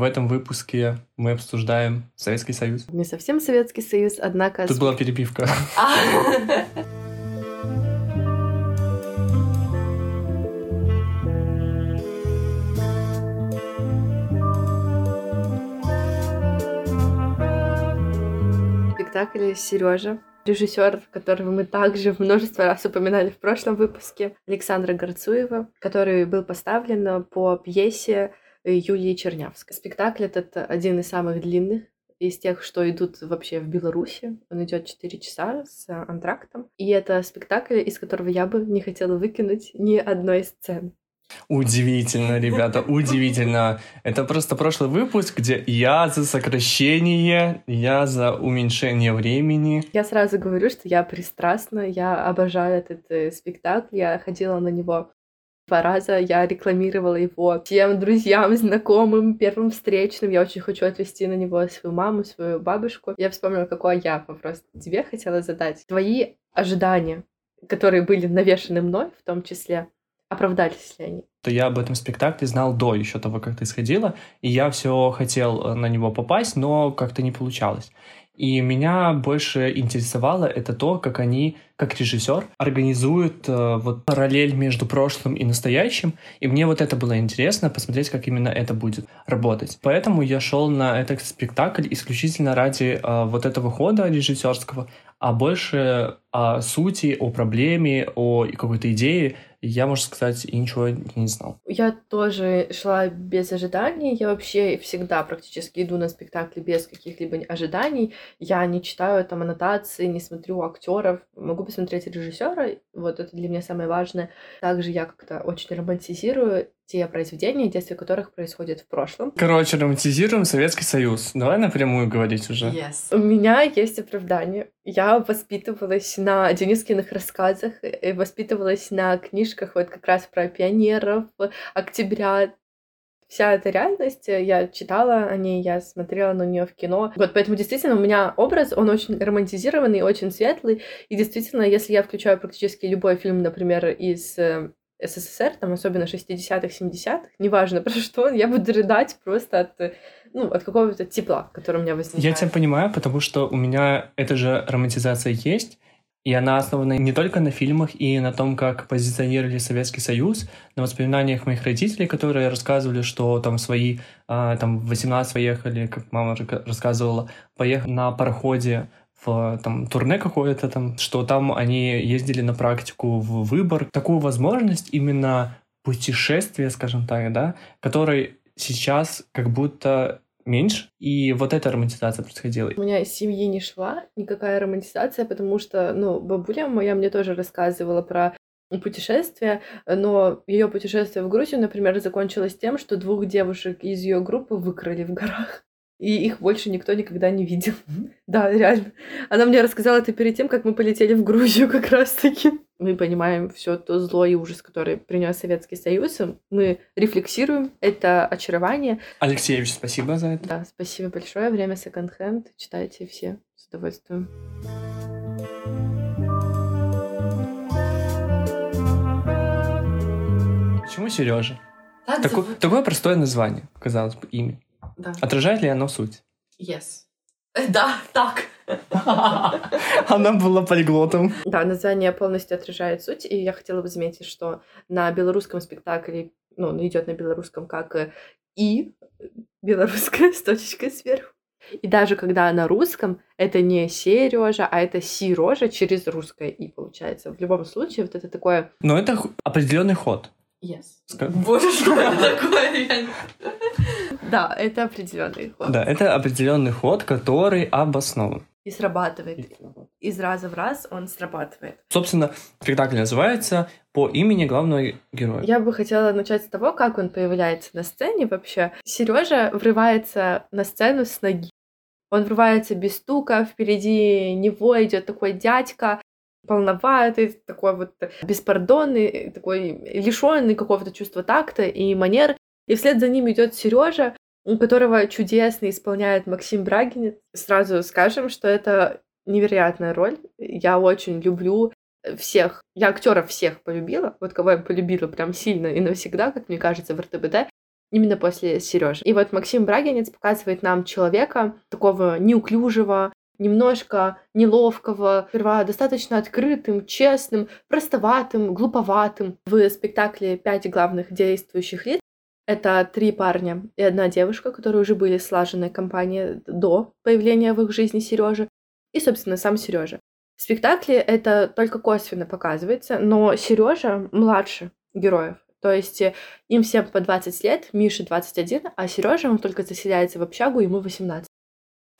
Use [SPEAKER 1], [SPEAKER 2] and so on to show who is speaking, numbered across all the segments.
[SPEAKER 1] В этом выпуске мы обсуждаем Советский Союз.
[SPEAKER 2] Не совсем Советский Союз, однако...
[SPEAKER 1] Тут была перебивка.
[SPEAKER 2] А. Спектакль Сережа, режиссер, которого мы также множество раз упоминали в прошлом выпуске, Александра Горцуева, который был поставлен по пьесе Юлии Чернявской. Спектакль этот один из самых длинных из тех, что идут вообще в Беларуси. Он идет 4 часа с антрактом. И это спектакль, из которого я бы не хотела выкинуть ни одной сцены.
[SPEAKER 1] Удивительно, ребята, удивительно. Это просто прошлый выпуск, где я за сокращение, я за уменьшение времени.
[SPEAKER 2] Я сразу говорю, что я пристрастна, я обожаю этот э, спектакль, я ходила на него Два раза я рекламировала его всем друзьям, знакомым, первым встречным. Я очень хочу отвести на него свою маму, свою бабушку. Я вспомнила, какой я вопрос тебе хотела задать. Твои ожидания, которые были навешаны мной в том числе, оправдались ли они?
[SPEAKER 1] То я об этом спектакле знал до еще того, как ты сходила, и я все хотел э, на него попасть, но как-то не получалось. И меня больше интересовало это то, как они, как режиссер, организуют э, вот параллель между прошлым и настоящим. И мне вот это было интересно, посмотреть, как именно это будет работать. Поэтому я шел на этот спектакль исключительно ради э, вот этого хода режиссерского, а больше о сути, о проблеме, о какой-то идее я, можно сказать, и ничего не знал.
[SPEAKER 2] Я тоже шла без ожиданий. Я вообще всегда практически иду на спектакли без каких-либо ожиданий. Я не читаю там аннотации, не смотрю актеров. Могу посмотреть режиссера. Вот это для меня самое важное. Также я как-то очень романтизирую те произведения, действия которых происходят в прошлом.
[SPEAKER 1] Короче, романтизируем Советский Союз. Давай напрямую говорить уже.
[SPEAKER 2] Yes. У меня есть оправдание. Я воспитывалась на Денискиных рассказах, и воспитывалась на книжках вот как раз про пионеров, октября, вся эта реальность, я читала о ней, я смотрела на нее в кино. Вот поэтому действительно у меня образ, он очень романтизированный, очень светлый. И действительно, если я включаю практически любой фильм, например, из э, СССР, там особенно 60-х, 70-х, неважно про что, я буду рыдать просто от, ну, от какого-то тепла, который у меня возникает.
[SPEAKER 1] Я тебя понимаю, потому что у меня эта же романтизация есть, и она основана не только на фильмах и на том, как позиционировали Советский Союз, на воспоминаниях моих родителей, которые рассказывали, что там свои, а, там, 18 поехали, как мама рассказывала, поехали на пароходе в там, турне какое-то там, что там они ездили на практику в выбор. Такую возможность именно путешествия, скажем так, да, который сейчас как будто меньше, и вот эта романтизация происходила.
[SPEAKER 2] У меня из семьи не шла никакая романтизация, потому что, ну, бабуля моя мне тоже рассказывала про путешествие, но ее путешествие в Грузию, например, закончилось тем, что двух девушек из ее группы выкрали в горах и их больше никто никогда не видел. Да, реально. Она мне рассказала это перед тем, как мы полетели в Грузию как раз-таки. Мы понимаем все то зло и ужас, который принес Советский Союз. Мы рефлексируем это очарование.
[SPEAKER 1] Алексеевич, спасибо за это.
[SPEAKER 2] Да, спасибо большое. Время секонд-хенд. Читайте все с удовольствием.
[SPEAKER 1] Почему Сережа? Такое, такое простое название, казалось бы, имя.
[SPEAKER 2] Да.
[SPEAKER 1] Отражает ли оно суть?
[SPEAKER 2] Yes. Да, так.
[SPEAKER 1] Она была полиглотом.
[SPEAKER 2] Да, название полностью отражает суть, и я хотела бы заметить, что на белорусском спектакле, ну, идет на белорусском как и белорусская с точечкой сверху. И даже когда на русском, это не Сережа, а это Сирожа через русское и получается. В любом случае, вот это такое...
[SPEAKER 1] Но это определенный ход.
[SPEAKER 2] Yes. Боже, что это такое? Да, это определенный ход.
[SPEAKER 1] Да, это определенный ход, который обоснован.
[SPEAKER 2] И срабатывает. Из раза в раз он срабатывает.
[SPEAKER 1] Собственно, спектакль называется по имени главного героя.
[SPEAKER 2] Я бы хотела начать с того, как он появляется на сцене вообще. Сережа врывается на сцену с ноги. Он врывается без стука, впереди него идет такой дядька, полноватый, такой вот беспардонный, такой лишенный какого-то чувства такта и манер. И вслед за ним идет Сережа, у которого чудесно исполняет Максим Брагин. Сразу скажем, что это невероятная роль. Я очень люблю всех, я актеров всех полюбила, вот кого я полюбила прям сильно и навсегда, как мне кажется, в РТБТ, именно после Сережи. И вот Максим Брагинец показывает нам человека такого неуклюжего, немножко неловкого, сперва достаточно открытым, честным, простоватым, глуповатым. В спектакле пять главных действующих лиц это три парня и одна девушка, которые уже были слаженной компанией до появления в их жизни Сережи, и, собственно, сам Сережа. В спектакле это только косвенно показывается, но Сережа младше героев. То есть э, им всем по 20 лет, Мише 21, а Сережа он только заселяется в общагу, ему 18.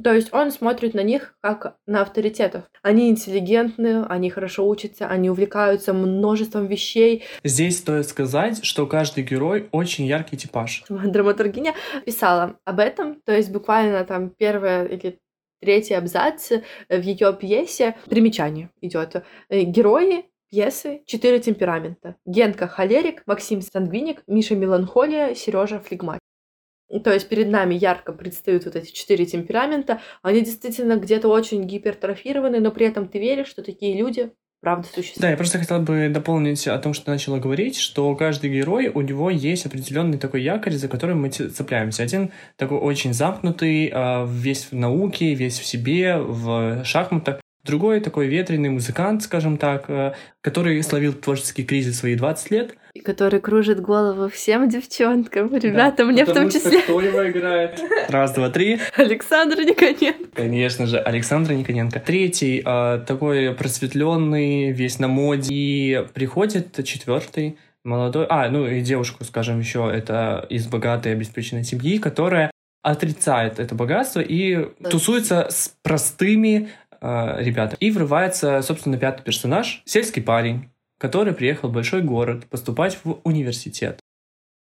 [SPEAKER 2] То есть он смотрит на них как на авторитетов. Они интеллигентны, они хорошо учатся, они увлекаются множеством вещей.
[SPEAKER 1] Здесь стоит сказать, что каждый герой очень яркий типаж.
[SPEAKER 2] Драматургиня писала об этом, то есть буквально там первая или третий абзац в ее пьесе примечание идет. Э, герои пьесы четыре темперамента. Генка холерик, Максим сангвиник, Миша меланхолия, Сережа флегматик. То есть перед нами ярко предстают вот эти четыре темперамента. Они действительно где-то очень гипертрофированы, но при этом ты веришь, что такие люди правда существуют.
[SPEAKER 1] Да, я просто хотела бы дополнить о том, что начала говорить, что каждый герой, у него есть определенный такой якорь, за которым мы цепляемся. Один такой очень замкнутый, а, весь в науке, весь в себе, в шахматах. Другой такой ветреный музыкант, скажем так, э, который словил творческий кризис в свои 20 лет.
[SPEAKER 2] Который кружит голову всем девчонкам. Ребята, да, мне в том числе.
[SPEAKER 1] Что его играет? Раз, два, три.
[SPEAKER 2] Александр Никоненко.
[SPEAKER 1] Конечно же, Александр Никоненко. Третий э, такой просветленный, весь на моде. И приходит четвертый молодой, а, ну и девушку, скажем, еще это из богатой обеспеченной семьи, которая отрицает это богатство и да. тусуется с простыми э, ребята. И врывается, собственно, пятый персонаж, сельский парень, который приехал в большой город поступать в университет.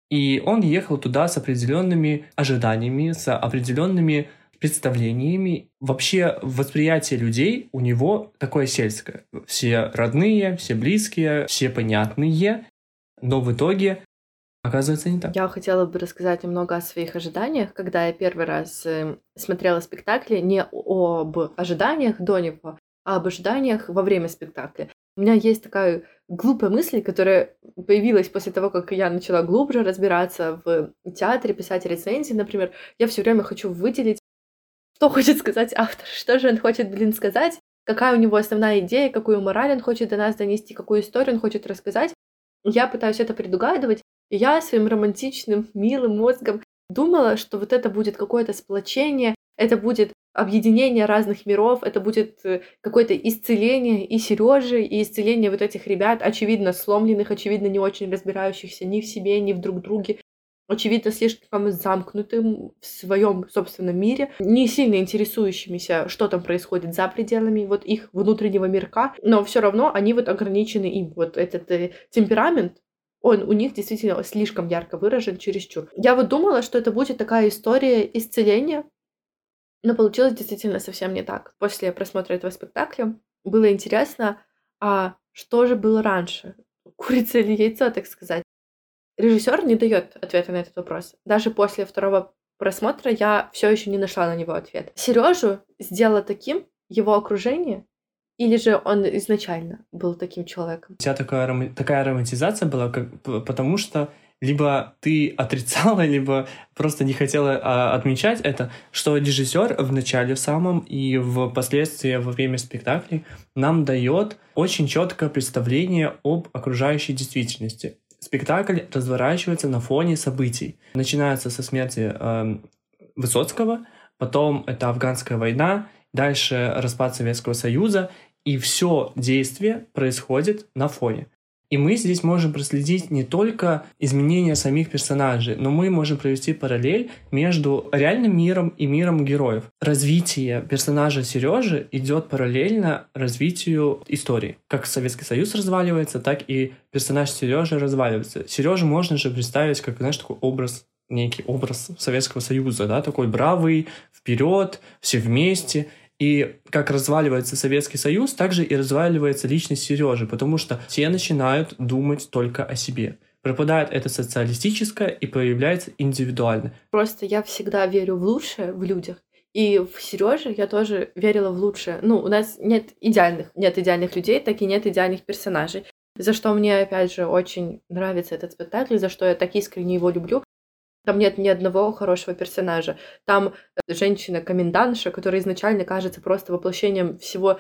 [SPEAKER 1] И он ехал туда с определенными ожиданиями, с определенными представлениями. Вообще восприятие людей у него такое сельское. Все родные, все близкие, все понятные. Но в итоге Оказывается, не так.
[SPEAKER 2] Я хотела бы рассказать немного о своих ожиданиях, когда я первый раз э, смотрела спектакли, не об ожиданиях до него, а об ожиданиях во время спектакля. У меня есть такая глупая мысль, которая появилась после того, как я начала глубже разбираться в театре, писать рецензии, например. Я все время хочу выделить, что хочет сказать автор, что же он хочет, блин, сказать, какая у него основная идея, какую мораль он хочет до нас донести, какую историю он хочет рассказать. Я пытаюсь это предугадывать, и я своим романтичным, милым мозгом думала, что вот это будет какое-то сплочение, это будет объединение разных миров, это будет э, какое-то исцеление и Сережи, и исцеление вот этих ребят, очевидно сломленных, очевидно не очень разбирающихся ни в себе, ни в друг друге, очевидно слишком замкнутым в своем собственном мире, не сильно интересующимися, что там происходит за пределами вот их внутреннего мирка, но все равно они вот ограничены им. Вот этот э, темперамент, он у них действительно слишком ярко выражен, чересчур. Я вот думала, что это будет такая история исцеления, но получилось действительно совсем не так. После просмотра этого спектакля было интересно, а что же было раньше? Курица или яйцо, так сказать? Режиссер не дает ответа на этот вопрос. Даже после второго просмотра я все еще не нашла на него ответ. Сережу сделала таким его окружение, или же он изначально был таким человеком?
[SPEAKER 1] У тебя такая, такая романтизация была, как, потому что либо ты отрицала, либо просто не хотела а, отмечать это, что режиссер в начале в самом и впоследствии во время спектакля нам дает очень четкое представление об окружающей действительности. Спектакль разворачивается на фоне событий. Начинается со смерти э, Высоцкого, потом это афганская война, дальше распад Советского Союза, и все действие происходит на фоне. И мы здесь можем проследить не только изменения самих персонажей, но мы можем провести параллель между реальным миром и миром героев. Развитие персонажа Сережи идет параллельно развитию истории. Как Советский Союз разваливается, так и персонаж Сережи разваливается. Сережу можно же представить как, знаешь, такой образ некий образ Советского Союза, да, такой бравый, вперед, все вместе. И как разваливается Советский Союз, также и разваливается личность Сережи, потому что все начинают думать только о себе. Пропадает это социалистическое и появляется индивидуально.
[SPEAKER 2] Просто я всегда верю в лучшее в людях. И в Сереже я тоже верила в лучшее. Ну, у нас нет идеальных, нет идеальных людей, так и нет идеальных персонажей. За что мне, опять же, очень нравится этот спектакль, за что я так искренне его люблю. Там нет ни одного хорошего персонажа. Там э, женщина-комендантша, которая изначально кажется просто воплощением всего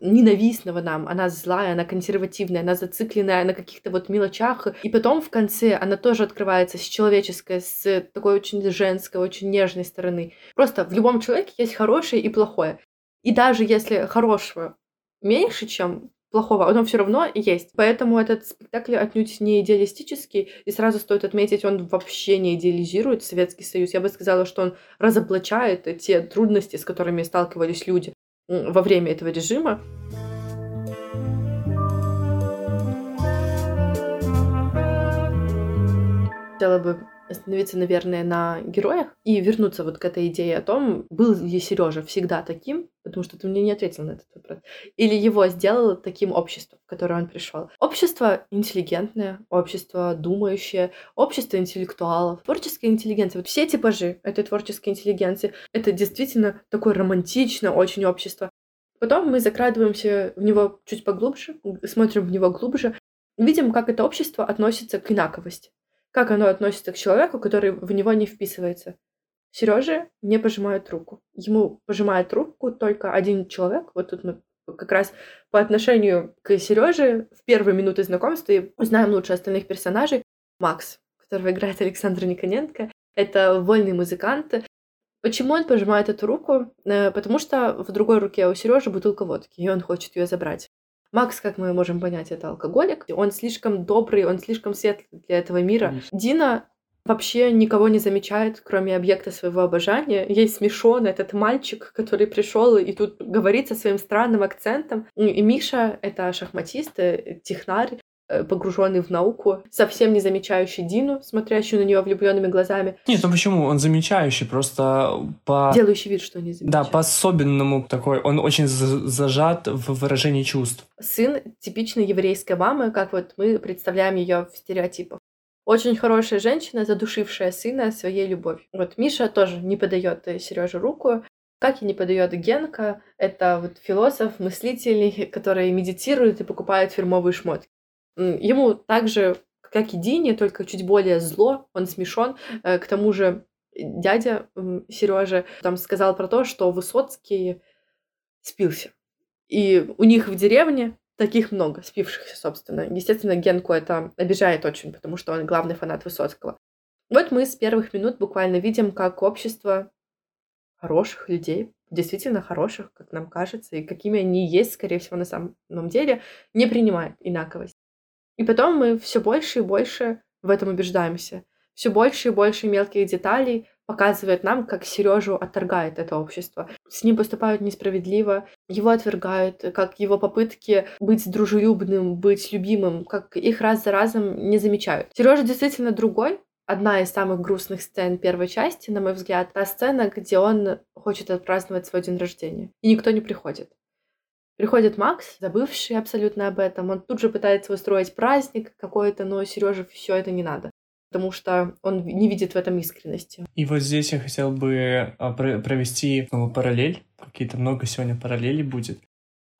[SPEAKER 2] ненавистного нам, она злая, она консервативная, она зацикленная на каких-то вот мелочах. И потом в конце она тоже открывается с человеческой, с такой очень женской, очень нежной стороны. Просто в любом человеке есть хорошее и плохое. И даже если хорошего меньше, чем плохого, оно все равно есть. Поэтому этот спектакль отнюдь не идеалистический, и сразу стоит отметить, он вообще не идеализирует Советский Союз. Я бы сказала, что он разоблачает те трудности, с которыми сталкивались люди во время этого режима. Хотела бы остановиться, наверное, на героях и вернуться вот к этой идее о том, был ли Сережа всегда таким, потому что ты мне не ответил на этот вопрос, или его сделало таким обществом, в которое он пришел. Общество интеллигентное, общество думающее, общество интеллектуалов, творческая интеллигенция. Вот все типажи этой творческой интеллигенции, это действительно такое романтичное очень общество. Потом мы закрадываемся в него чуть поглубже, смотрим в него глубже, видим, как это общество относится к инаковости, как оно относится к человеку, который в него не вписывается. Сереже не пожимают руку. Ему пожимает руку только один человек. Вот тут мы как раз по отношению к Сереже в первые минуты знакомства и узнаем лучше остальных персонажей. Макс, которого играет Александр Никоненко. Это вольный музыкант, Почему он пожимает эту руку? Э, потому что в другой руке у Сережи бутылка водки, и он хочет ее забрать. Макс, как мы можем понять, это алкоголик. Он слишком добрый, он слишком светлый для этого мира. Конечно. Дина вообще никого не замечает, кроме объекта своего обожания. Ей смешон этот мальчик, который пришел и тут говорит со своим странным акцентом. И Миша — это шахматист, э, технарь, погруженный в науку, совсем не замечающий Дину, смотрящую на нее влюбленными глазами.
[SPEAKER 1] Нет, ну почему? Он замечающий, просто по...
[SPEAKER 2] Делающий вид, что не замечает.
[SPEAKER 1] Да, по-особенному такой. Он очень зажат в выражении чувств.
[SPEAKER 2] Сын типичной еврейской мамы, как вот мы представляем ее в стереотипах. Очень хорошая женщина, задушившая сына своей любовью. Вот Миша тоже не подает Сереже руку, как и не подает Генка, это вот философ, мыслитель, который медитирует и покупает фирмовые шмотки. Ему также, как и Дине, только чуть более зло, он смешон. Э, к тому же дядя Сережа там сказал про то, что Высоцкий спился. И у них в деревне таких много, спившихся, собственно. Естественно, Генку это обижает очень, потому что он главный фанат Высоцкого. Вот мы с первых минут буквально видим, как общество хороших людей, действительно хороших, как нам кажется, и какими они есть, скорее всего, на самом деле, не принимает инаковость. И потом мы все больше и больше в этом убеждаемся. Все больше и больше мелких деталей показывает нам, как Сережу отторгает это общество. С ним поступают несправедливо, его отвергают, как его попытки быть дружелюбным, быть любимым, как их раз за разом не замечают. Сережа действительно другой. Одна из самых грустных сцен первой части, на мой взгляд, та сцена, где он хочет отпраздновать свой день рождения, и никто не приходит. Приходит Макс, забывший абсолютно об этом. Он тут же пытается устроить праздник какой-то, но Сереже все это не надо потому что он не видит в этом искренности.
[SPEAKER 1] И вот здесь я хотел бы а, провести ну, параллель, какие-то много сегодня параллелей будет.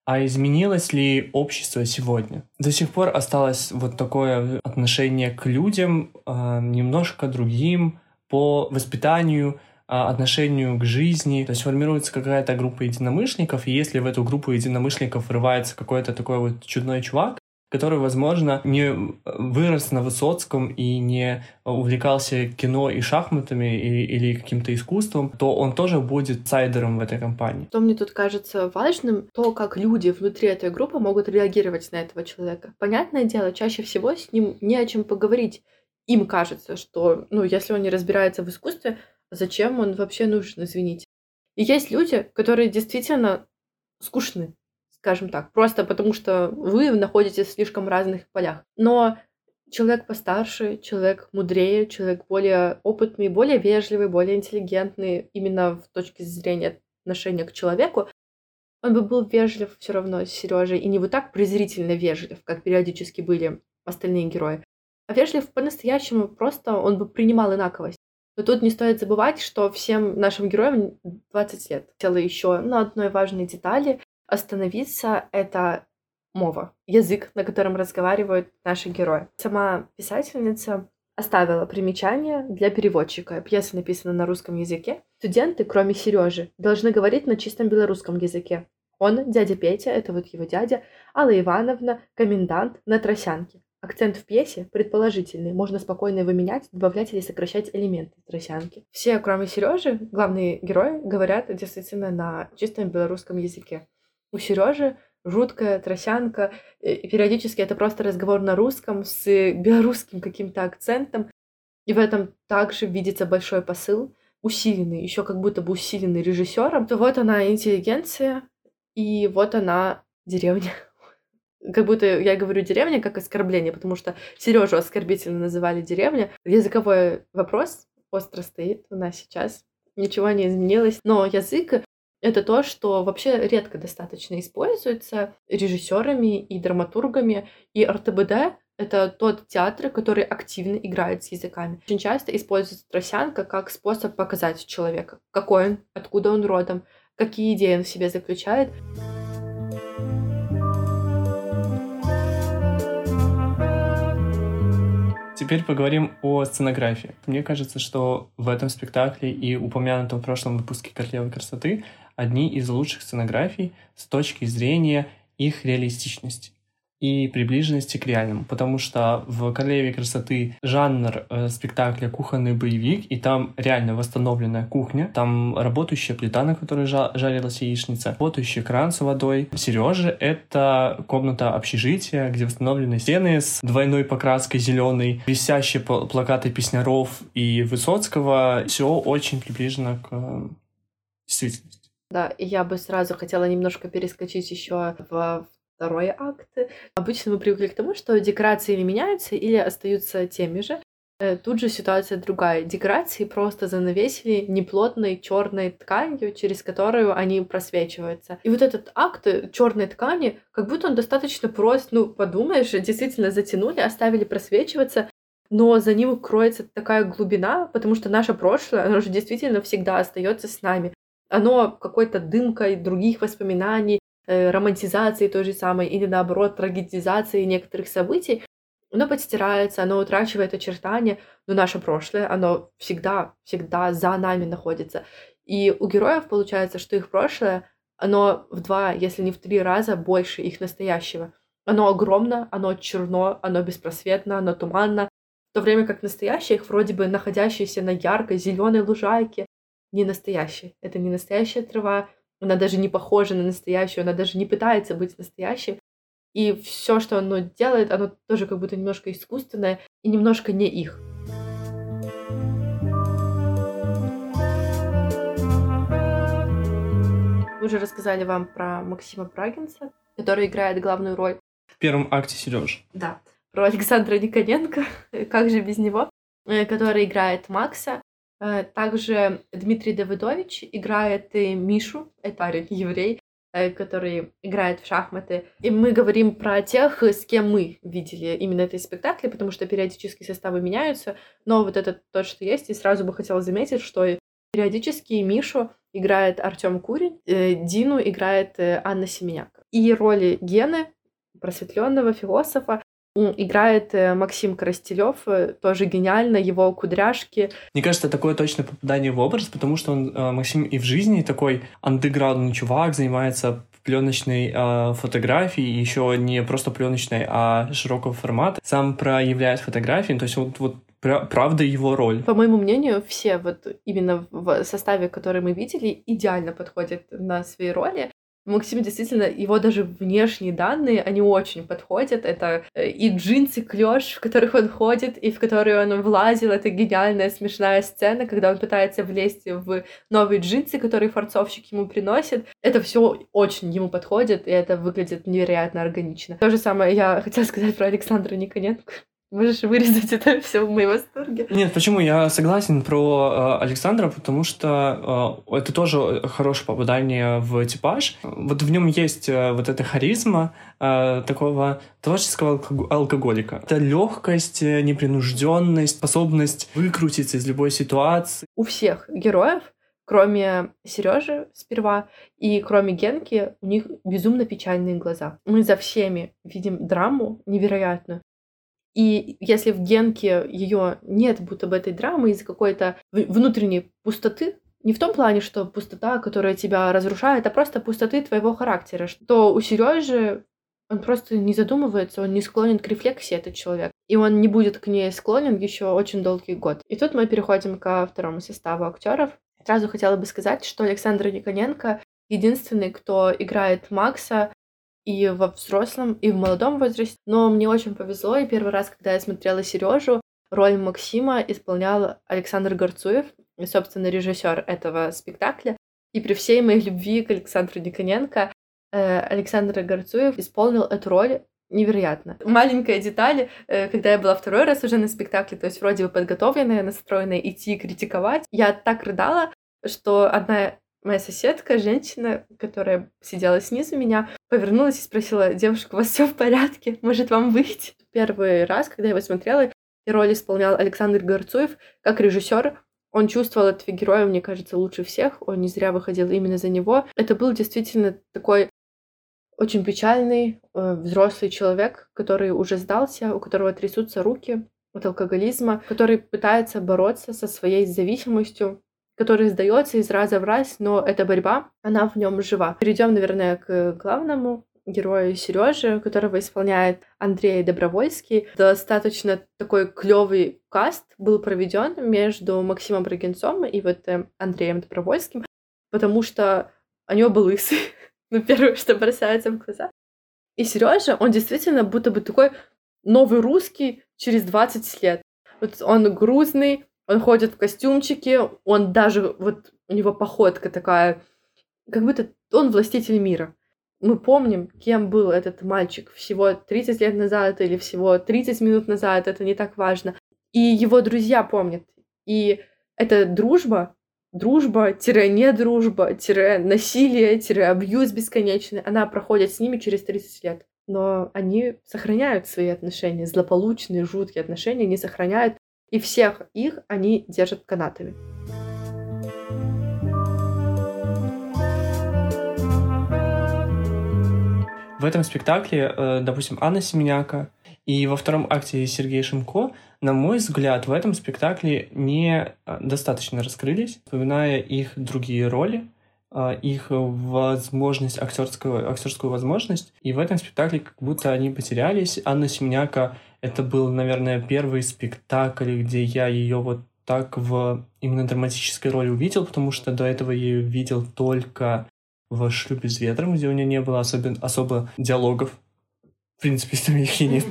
[SPEAKER 1] А изменилось ли общество сегодня? До сих пор осталось вот такое отношение к людям э, немножко другим по воспитанию, а, отношению к жизни. То есть формируется какая-то группа единомышленников, и если в эту группу единомышленников врывается какой-то такой вот чудной чувак, который, возможно, не вырос на Высоцком и не увлекался кино и шахматами или, или каким-то искусством, то он тоже будет сайдером в этой компании.
[SPEAKER 2] Что мне тут кажется важным, то, как люди внутри этой группы могут реагировать на этого человека. Понятное дело, чаще всего с ним не о чем поговорить. Им кажется, что, ну, если он не разбирается в искусстве, Зачем он вообще нужен, извините? И есть люди, которые действительно скучны, скажем так, просто потому что вы находитесь в слишком разных полях. Но человек постарше, человек мудрее, человек более опытный, более вежливый, более интеллигентный именно в точке зрения отношения к человеку, он бы был вежлив все равно с Сережей, и не вот так презрительно вежлив, как периодически были остальные герои, а вежлив по-настоящему, просто он бы принимал инаковость. Но тут не стоит забывать, что всем нашим героям 20 лет. Хотела еще на одной важной детали остановиться. Это мова, язык, на котором разговаривают наши герои. Сама писательница Оставила примечание для переводчика. Пьеса написана на русском языке. Студенты, кроме Сережи, должны говорить на чистом белорусском языке. Он, дядя Петя, это вот его дядя, Алла Ивановна, комендант на тросянке. Акцент в пьесе предположительный, можно спокойно его менять, добавлять или сокращать элементы тросянки. Все, кроме Сережи, главные герои, говорят действительно на чистом белорусском языке. У Сережи жуткая тросянка, и периодически это просто разговор на русском с белорусским каким-то акцентом, и в этом также видится большой посыл, усиленный, еще как будто бы усиленный режиссером, то вот она интеллигенция, и вот она деревня как будто я говорю деревня как оскорбление, потому что Сережу оскорбительно называли деревня. Языковой вопрос остро стоит у нас сейчас. Ничего не изменилось. Но язык это то, что вообще редко достаточно используется режиссерами и драматургами. И РТБД — это тот театр, который активно играет с языками. Очень часто используется тросянка как способ показать человека, какой он, откуда он родом, какие идеи он в себе заключает.
[SPEAKER 1] Теперь поговорим о сценографии. Мне кажется, что в этом спектакле и упомянутом в прошлом выпуске «Королевы красоты» одни из лучших сценографий с точки зрения их реалистичности и приближенности к реальному, потому что в «Королеве красоты» жанр э, спектакля кухонный боевик, и там реально восстановленная кухня, там работающая плита, на которой жа жарилась яичница, работающий кран с водой. Сережа — это комната общежития, где восстановлены стены с двойной покраской зеленой, висящие плакаты песняров и Высоцкого. Все очень приближено к э, действительности.
[SPEAKER 2] Да, и я бы сразу хотела немножко перескочить еще в второй акт. Обычно мы привыкли к тому, что декорации или меняются, или остаются теми же. Э, тут же ситуация другая. Декорации просто занавесили неплотной черной тканью, через которую они просвечиваются. И вот этот акт черной ткани, как будто он достаточно прост. Ну, подумаешь, действительно затянули, оставили просвечиваться, но за ним кроется такая глубина, потому что наше прошлое, оно же действительно всегда остается с нами. Оно какой-то дымкой других воспоминаний, Э, романтизации той же самой или наоборот трагедизации некоторых событий, оно подстирается, оно утрачивает очертания, но наше прошлое, оно всегда, всегда за нами находится. И у героев получается, что их прошлое, оно в два, если не в три раза больше их настоящего. Оно огромно, оно черно, оно беспросветно, оно туманно, в то время как настоящее их вроде бы находящееся на яркой зеленой лужайке, не настоящее. Это не настоящая трава, она даже не похожа на настоящую, она даже не пытается быть настоящей. И все, что оно делает, оно тоже как будто немножко искусственное и немножко не их. Мы уже рассказали вам про Максима Прагинца, который играет главную роль.
[SPEAKER 1] В первом акте Сереж.
[SPEAKER 2] Да. Про Александра Никоненко, как же без него, э, который играет Макса. Э, также Дмитрий Давыдович играет Мишу, это еврей, э, который играет в шахматы. И мы говорим про тех, с кем мы видели именно эти спектакли, потому что периодически составы меняются, но вот это то, что есть. И сразу бы хотела заметить, что периодически Мишу играет Артем Курень, э, Дину играет Анна Семеняк. И роли Гены, просветленного философа, Играет э, Максим Коростелев, э, тоже гениально, его кудряшки.
[SPEAKER 1] Мне кажется, такое точное попадание в образ, потому что он, э, Максим и в жизни такой андеграундный чувак, занимается пленочной э, фотографией, еще не просто пленочной, а широкого формата. Сам проявляет фотографии, то есть вот, вот правда его роль.
[SPEAKER 2] По моему мнению, все вот именно в составе, который мы видели, идеально подходят на свои роли. Максим действительно, его даже внешние данные, они очень подходят. Это э, и джинсы клеш, в которых он ходит, и в которые он влазил. Это гениальная, смешная сцена, когда он пытается влезть в новые джинсы, которые форцовщик ему приносит. Это все очень ему подходит, и это выглядит невероятно органично. То же самое я хотела сказать про Александра Никоненко. Можешь вырезать это все в моей восторге.
[SPEAKER 1] Нет, почему? Я согласен про э, Александра, потому что э, это тоже хорошее попадание в типаж. Вот в нем есть э, вот эта харизма э, такого творческого алкоголика. Это легкость, э, непринужденность, способность выкрутиться из любой ситуации.
[SPEAKER 2] У всех героев кроме Сережи сперва и кроме Генки, у них безумно печальные глаза. Мы за всеми видим драму невероятную. И если в Генке ее нет, будто бы этой драмы из-за какой-то внутренней пустоты, не в том плане, что пустота, которая тебя разрушает, а просто пустоты твоего характера, что у Сережи он просто не задумывается, он не склонен к рефлексии, этот человек. И он не будет к ней склонен еще очень долгий год. И тут мы переходим ко второму составу актеров. Сразу хотела бы сказать, что Александр Никоненко единственный, кто играет Макса и во взрослом, и в молодом возрасте. Но мне очень повезло, и первый раз, когда я смотрела Сережу, роль Максима исполнял Александр Горцуев, собственно, режиссер этого спектакля. И при всей моей любви к Александру Никоненко э, Александр Горцуев исполнил эту роль невероятно. Маленькая деталь, э, когда я была второй раз уже на спектакле, то есть вроде бы подготовленная, настроенная идти критиковать, я так рыдала, что одна моя соседка, женщина, которая сидела снизу меня, повернулась и спросила, девушка, у вас все в порядке? Может, вам выйти? Первый раз, когда я его смотрела, и роль исполнял Александр Горцуев, как режиссер, он чувствовал этого героя, мне кажется, лучше всех. Он не зря выходил именно за него. Это был действительно такой очень печальный э, взрослый человек, который уже сдался, у которого трясутся руки от алкоголизма, который пытается бороться со своей зависимостью, который сдается из раза в раз, но эта борьба, она в нем жива. Перейдем, наверное, к главному герою Сережи, которого исполняет Андрей Добровольский. Достаточно такой клевый каст был проведен между Максимом Брагинцом и вот э, Андреем Добровольским, потому что они оба лысые. ну, первое, что бросается в глаза. И Сережа, он действительно будто бы такой новый русский через 20 лет. Вот он грузный, он ходит в костюмчике, он даже, вот у него походка такая, как будто он властитель мира. Мы помним, кем был этот мальчик всего 30 лет назад или всего 30 минут назад, это не так важно. И его друзья помнят. И эта дружба, дружба-не дружба-насилие, абьюз бесконечный, она проходит с ними через 30 лет. Но они сохраняют свои отношения, злополучные, жуткие отношения, они сохраняют и всех их они держат канатами.
[SPEAKER 1] В этом спектакле, э, допустим, Анна Семеняка и во втором акте Сергей Шимко, на мой взгляд, в этом спектакле не э, достаточно раскрылись, вспоминая их другие роли, их возможность, актерскую, актерскую возможность. И в этом спектакле как будто они потерялись. Анна Семеняка это был, наверное, первый спектакль, где я ее вот так в именно драматической роли увидел, потому что до этого я ее видел только в «Шлюпе с ветром», где у нее не было особо, особо диалогов. В принципе, там их и нет.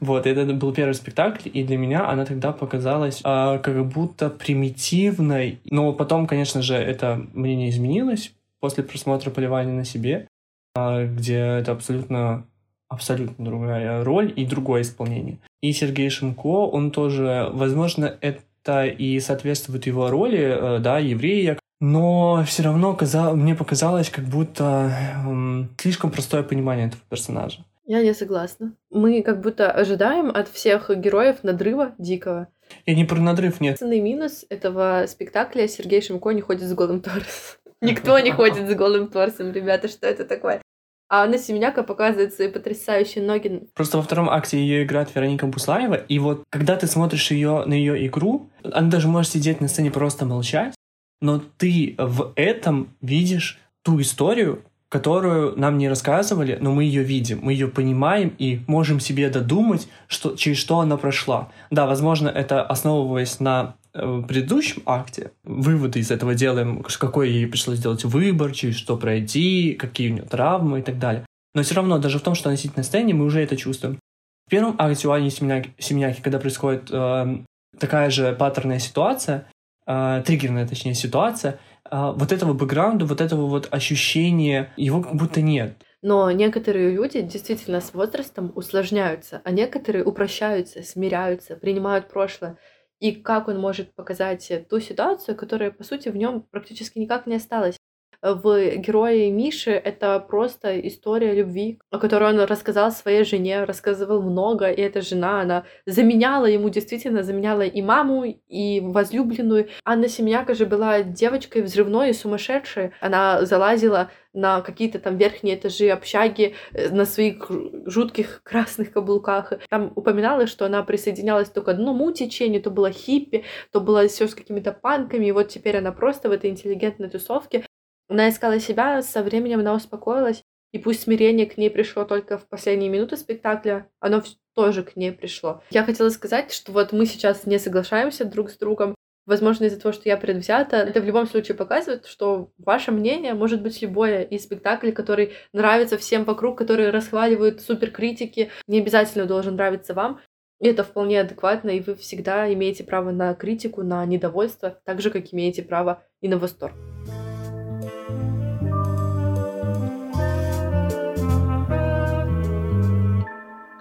[SPEAKER 1] Вот, это был первый спектакль, и для меня она тогда показалась а, как будто примитивной. Но потом, конечно же, это мнение изменилось после просмотра «Поливания на себе», а, где это абсолютно абсолютно другая роль и другое исполнение. И Сергей Шимко, он тоже, возможно, это и соответствует его роли, э, да, еврея, но все равно казалось, мне показалось, как будто эм, слишком простое понимание этого персонажа.
[SPEAKER 2] Я не согласна. Мы как будто ожидаем от всех героев надрыва дикого.
[SPEAKER 1] И не про надрыв, нет.
[SPEAKER 2] Единственный минус этого спектакля Сергей Шимко не ходит с голым торсом. Никто не ходит с голым торсом, ребята, что это такое? А Анна Семеняка показывает свои потрясающие ноги.
[SPEAKER 1] Просто во втором акте ее играет Вероника Буслаева, и вот когда ты смотришь ее на ее игру, она даже может сидеть на сцене просто молчать, но ты в этом видишь ту историю, которую нам не рассказывали, но мы ее видим, мы ее понимаем и можем себе додумать, что, через что она прошла. Да, возможно, это основываясь на в предыдущем акте выводы из этого делаем, какой ей пришлось сделать выбор, через что пройти, какие у нее травмы и так далее. Но все равно, даже в том, что она сидит на сцене, мы уже это чувствуем. В первом акте у Ани Семеняки, когда происходит э, такая же паттерная ситуация, э, триггерная, точнее, ситуация, э, вот этого бэкграунда, вот этого вот ощущения, его как будто нет.
[SPEAKER 2] Но некоторые люди действительно с возрастом усложняются, а некоторые упрощаются, смиряются, принимают прошлое и как он может показать ту ситуацию, которая, по сути, в нем практически никак не осталась. В герое Миши это просто история любви, о которой он рассказал своей жене, рассказывал много, и эта жена, она заменяла ему, действительно заменяла и маму, и возлюбленную. Анна Семеняка же была девочкой взрывной и сумасшедшей. Она залазила на какие-то там верхние этажи общаги э, на своих жутких красных каблуках. Там упоминалось, что она присоединялась то к одному течению, то была хиппи, то была все с какими-то панками, и вот теперь она просто в этой интеллигентной тусовке. Она искала себя, со временем она успокоилась, и пусть смирение к ней пришло только в последние минуты спектакля, оно тоже к ней пришло. Я хотела сказать, что вот мы сейчас не соглашаемся друг с другом, Возможно, из-за того, что я предвзята, это в любом случае показывает, что ваше мнение может быть любое из спектакля, который нравится всем вокруг, который расхваливают суперкритики, не обязательно должен нравиться вам. И это вполне адекватно, и вы всегда имеете право на критику, на недовольство, так же, как имеете право и на восторг.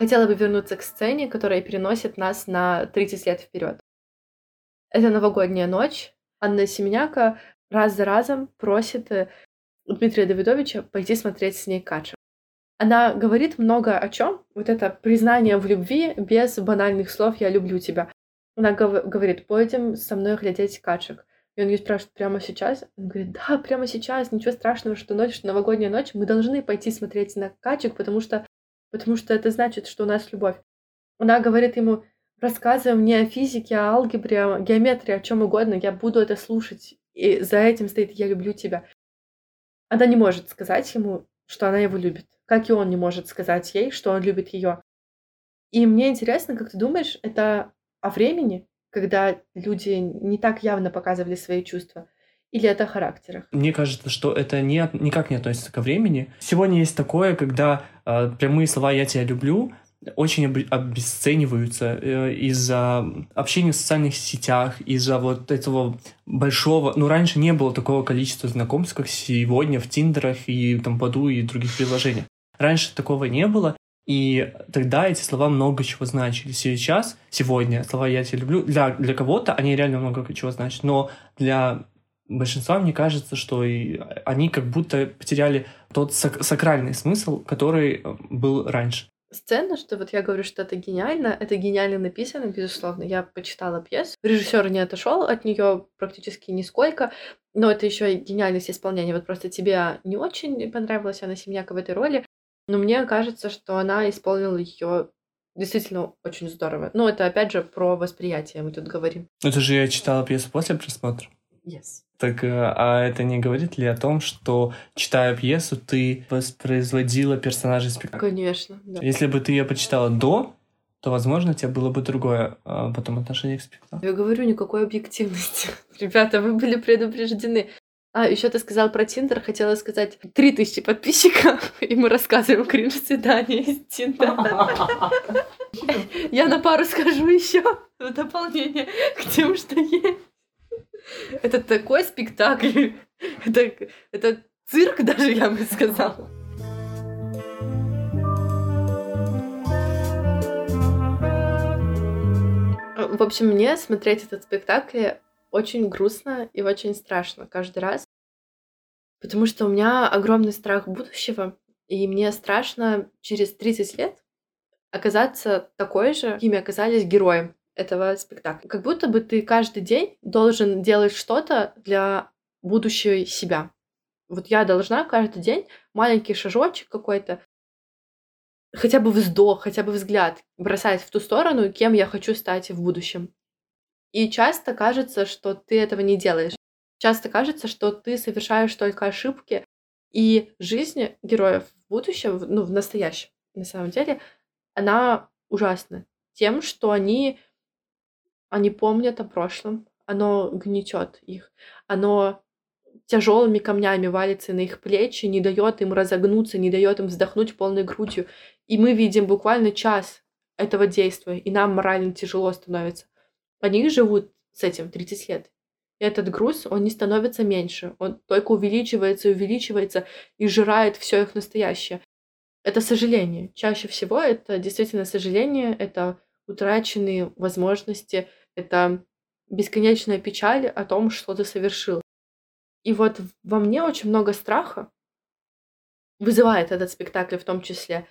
[SPEAKER 2] Хотела бы вернуться к сцене, которая переносит нас на 30 лет вперед. Это новогодняя ночь. Анна Семеняка раз за разом просит э, Дмитрия Давидовича пойти смотреть с ней Кача. Она говорит много о чем. Вот это признание в любви без банальных слов «я люблю тебя». Она гов- говорит, пойдем со мной глядеть качек. И он ее спрашивает, прямо сейчас? Он говорит, да, прямо сейчас, ничего страшного, что ночь, что новогодняя ночь, мы должны пойти смотреть на качек, потому что, потому что это значит, что у нас любовь. Она говорит ему, рассказывай мне о физике, о алгебре, о геометрии, о чем угодно, я буду это слушать. И за этим стоит «я люблю тебя». Она не может сказать ему, что она его любит, как и он не может сказать ей, что он любит ее. И мне интересно, как ты думаешь, это о времени, когда люди не так явно показывали свои чувства, или это о характерах?
[SPEAKER 1] Мне кажется, что это не, никак не относится ко времени. Сегодня есть такое, когда э, прямые слова «я тебя люблю» очень обесцениваются э, из-за общения в социальных сетях, из-за вот этого большого... Ну, раньше не было такого количества знакомств, как сегодня в Тиндерах и там Баду и других приложениях. Раньше такого не было, и тогда эти слова много чего значили. Сейчас, сегодня, слова «я тебя люблю», для, для кого-то они реально много чего значат, но для большинства мне кажется, что и они как будто потеряли тот сак сакральный смысл, который э, был раньше
[SPEAKER 2] сцена, что вот я говорю, что это гениально, это гениально написано, безусловно. Я почитала пьесу. Режиссер не отошел от нее практически нисколько, но это еще и гениальность исполнения. Вот просто тебе не очень понравилась она Семьяка в этой роли, но мне кажется, что она исполнила ее действительно очень здорово. Ну, это опять же про восприятие мы тут говорим.
[SPEAKER 1] Это же я читала пьесу после просмотра.
[SPEAKER 2] Yes.
[SPEAKER 1] Так, э, а это не говорит ли о том, что, читая пьесу, ты воспроизводила персонажей спектакля?
[SPEAKER 2] Конечно, да.
[SPEAKER 1] Если бы ты ее почитала до, то, возможно, у тебя было бы другое а, потом отношение к спектаклю.
[SPEAKER 2] Я говорю, никакой объективности. Ребята, вы были предупреждены. А, еще ты сказал про Тиндер, хотела сказать, три тысячи подписчиков, и мы рассказываем кринж свидания из Тиндера. Я на пару скажу еще в дополнение к тем, что есть. Это такой спектакль. Это, это цирк даже, я бы сказала. В общем, мне смотреть этот спектакль очень грустно и очень страшно каждый раз, потому что у меня огромный страх будущего, и мне страшно через 30 лет оказаться такой же, какими оказались героем этого спектакля. Как будто бы ты каждый день должен делать что-то для будущего себя. Вот я должна каждый день маленький шажочек какой-то, хотя бы вздох, хотя бы взгляд бросать в ту сторону, кем я хочу стать в будущем. И часто кажется, что ты этого не делаешь. Часто кажется, что ты совершаешь только ошибки, и жизнь героев в будущем, ну, в настоящем, на самом деле, она ужасна тем, что они они помнят о прошлом, оно гнетет их, оно тяжелыми камнями валится на их плечи, не дает им разогнуться, не дает им вздохнуть полной грудью. И мы видим буквально час этого действия, и нам морально тяжело становится. Они живут с этим 30 лет. И этот груз, он не становится меньше, он только увеличивается и увеличивается и жирает все их настоящее. Это сожаление. Чаще всего это действительно сожаление, это утраченные возможности, это бесконечная печаль о том, что ты совершил. И вот во мне очень много страха вызывает этот спектакль в том числе.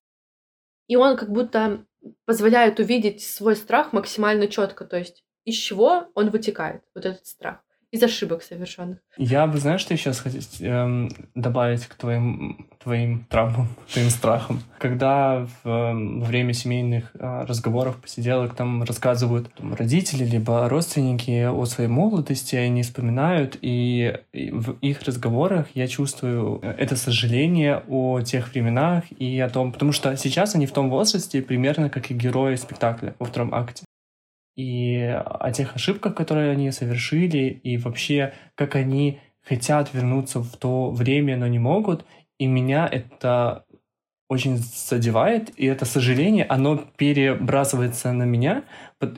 [SPEAKER 2] И он как будто позволяет увидеть свой страх максимально четко, то есть из чего он вытекает, вот этот страх из ошибок совершенных.
[SPEAKER 1] Я бы, знаешь, что сейчас хотел эм, добавить к твоим, твоим травмам, твоим страхам? Когда в, во время семейных э, разговоров, посиделок там рассказывают там, родители либо родственники о своей молодости, они вспоминают, и, и в их разговорах я чувствую это сожаление о тех временах и о том, потому что сейчас они в том возрасте примерно как и герои спектакля во втором акте и о тех ошибках, которые они совершили, и вообще, как они хотят вернуться в то время, но не могут. И меня это очень задевает, и это сожаление, оно перебрасывается на меня,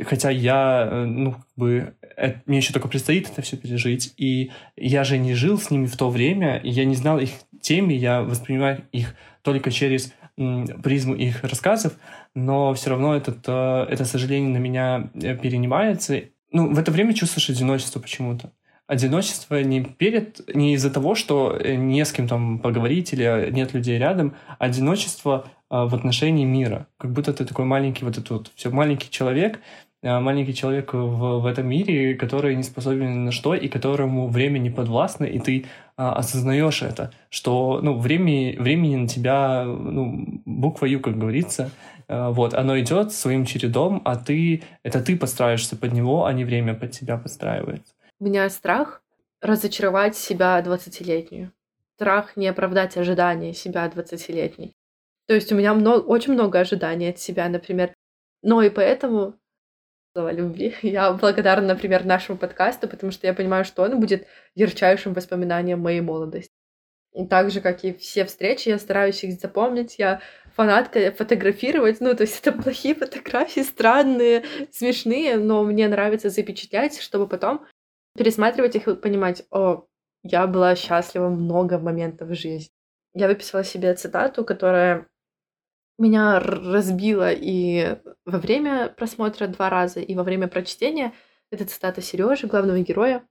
[SPEAKER 1] хотя я, э, ну, как бы, это, мне еще только предстоит это все пережить, и я же не жил с ними в то время, и я не знал их теми, я воспринимаю их только через призму их рассказов, но все равно этот, э, это сожаление на меня э, перенимается. Ну, в это время чувствуешь одиночество почему-то. Одиночество не перед, не из-за того, что э, не с кем там поговорить или нет людей рядом, одиночество в отношении мира. Как будто ты такой маленький вот этот вот, все маленький человек, маленький человек в, в этом мире, который не способен ни на что и которому время не подвластно, и ты а, осознаешь это, что ну, времени, времени на тебя ну, буква Ю, как говорится, вот, оно идет своим чередом, а ты, это ты подстраиваешься под него, а не время под тебя подстраивается.
[SPEAKER 2] У меня страх разочаровать себя 20-летнюю. Страх не оправдать ожидания себя 20-летней. То есть у меня много, очень много ожиданий от себя, например. Но и поэтому слова любви. Я благодарна, например, нашему подкасту, потому что я понимаю, что он будет ярчайшим воспоминанием моей молодости. И так же, как и все встречи, я стараюсь их запомнить. Я фанатка фотографировать. Ну, то есть это плохие фотографии, странные, смешные, но мне нравится запечатлять, чтобы потом пересматривать их и понимать, о, я была счастлива много моментов в жизни. Я выписала себе цитату, которая меня разбило и во время просмотра два раза, и во время прочтения. Это цитата Сережи, главного героя,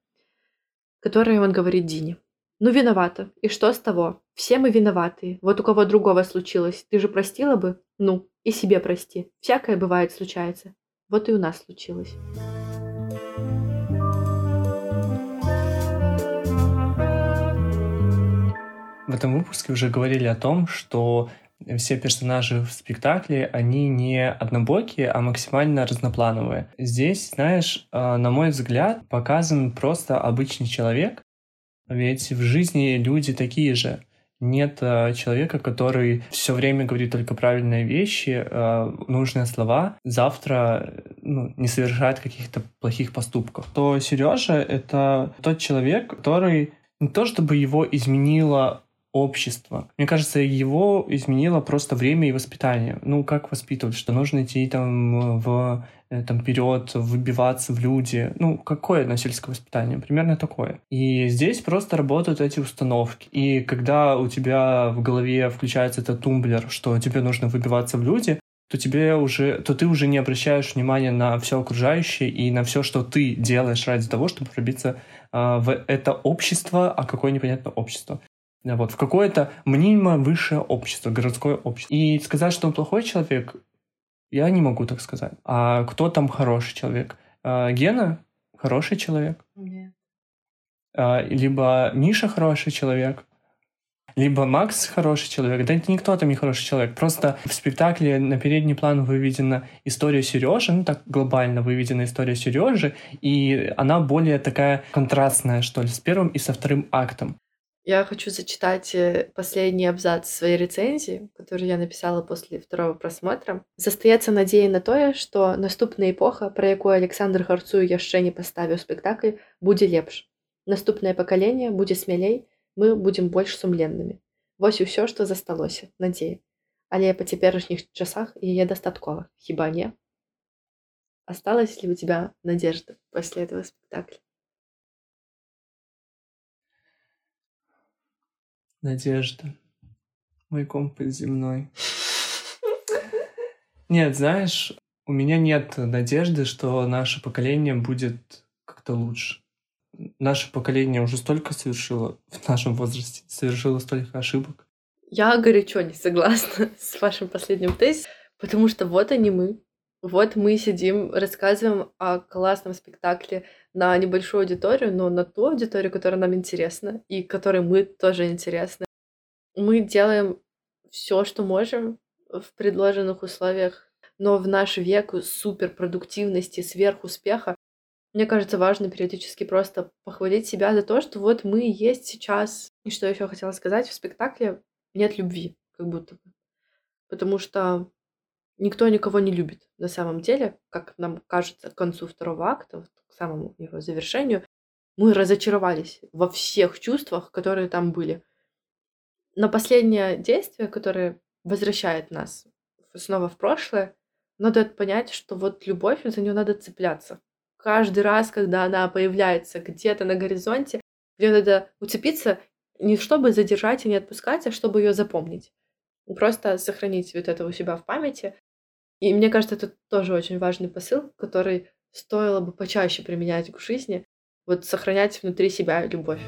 [SPEAKER 2] которой он говорит Дине. «Ну, виновата. И что с того? Все мы виноваты. Вот у кого другого случилось. Ты же простила бы? Ну, и себе прости. Всякое бывает, случается. Вот и у нас случилось».
[SPEAKER 1] В этом выпуске уже говорили о том, что все персонажи в спектакле, они не однобокие, а максимально разноплановые. Здесь, знаешь, э, на мой взгляд, показан просто обычный человек, ведь в жизни люди такие же. Нет э, человека, который все время говорит только правильные вещи, э, нужные слова, завтра ну, не совершает каких-то плохих поступков. То Сережа — это тот человек, который не то чтобы его изменило общество. Мне кажется, его изменило просто время и воспитание. Ну, как воспитывать, что нужно идти там в э, там вперед, выбиваться в люди. Ну, какое насильское воспитание? Примерно такое. И здесь просто работают эти установки. И когда у тебя в голове включается этот тумблер, что тебе нужно выбиваться в люди, то тебе уже, то ты уже не обращаешь внимания на все окружающее и на все, что ты делаешь ради того, чтобы пробиться э, в это общество, а какое непонятное общество вот, в какое-то мнимо высшее общество, городское общество. И сказать, что он плохой человек, я не могу так сказать. А кто там хороший человек? А, Гена хороший человек?
[SPEAKER 2] Нет.
[SPEAKER 1] А, либо Миша хороший человек, либо Макс хороший человек. Да никто там не хороший человек. Просто в спектакле на передний план выведена история Сережи, ну так глобально выведена история Сережи, и она более такая контрастная, что ли, с первым и со вторым актом.
[SPEAKER 2] Я хочу зачитать э, последний абзац своей рецензии, которую я написала после второго просмотра. Застаецца надзея на тое, што наступная эпоха, пра якую Александр Харцую яшчэ не паставіў спектакль, будзе лепш. Наступнае пакаленне будзе смялей, мы будзем больш сумленнымі. Вось і ўсё, што засталося, надзея. Але па цяперашніх часах яе дастаткова, хіба не? Осталась ли у тебя надежда после этого спектакля?
[SPEAKER 1] Надежда. Мой компас земной. Нет, знаешь, у меня нет надежды, что наше поколение будет как-то лучше. наше поколение уже столько совершило в нашем возрасте, совершило столько ошибок.
[SPEAKER 2] Я горячо не согласна с вашим последним тезисом, потому что вот они мы. Вот мы сидим, рассказываем о классном спектакле на небольшую аудиторию, но на ту аудиторию, которая нам интересна и которой мы тоже интересны. Мы делаем все, что можем в предложенных условиях, но в наш век суперпродуктивности, сверхуспеха мне кажется, важно периодически просто похвалить себя за то, что вот мы есть сейчас. И что еще хотела сказать, в спектакле нет любви, как будто бы. Потому что никто никого не любит на самом деле, как нам кажется к концу второго акта, к самому его завершению. Мы разочаровались во всех чувствах, которые там были. Но последнее действие, которое возвращает нас снова в прошлое, надо понять, что вот любовь, за нее надо цепляться каждый раз, когда она появляется где-то на горизонте, ее надо уцепиться не чтобы задержать и не отпускать, а чтобы ее запомнить. Просто сохранить вот это у себя в памяти. И мне кажется, это тоже очень важный посыл, который стоило бы почаще применять к жизни. Вот сохранять внутри себя любовь.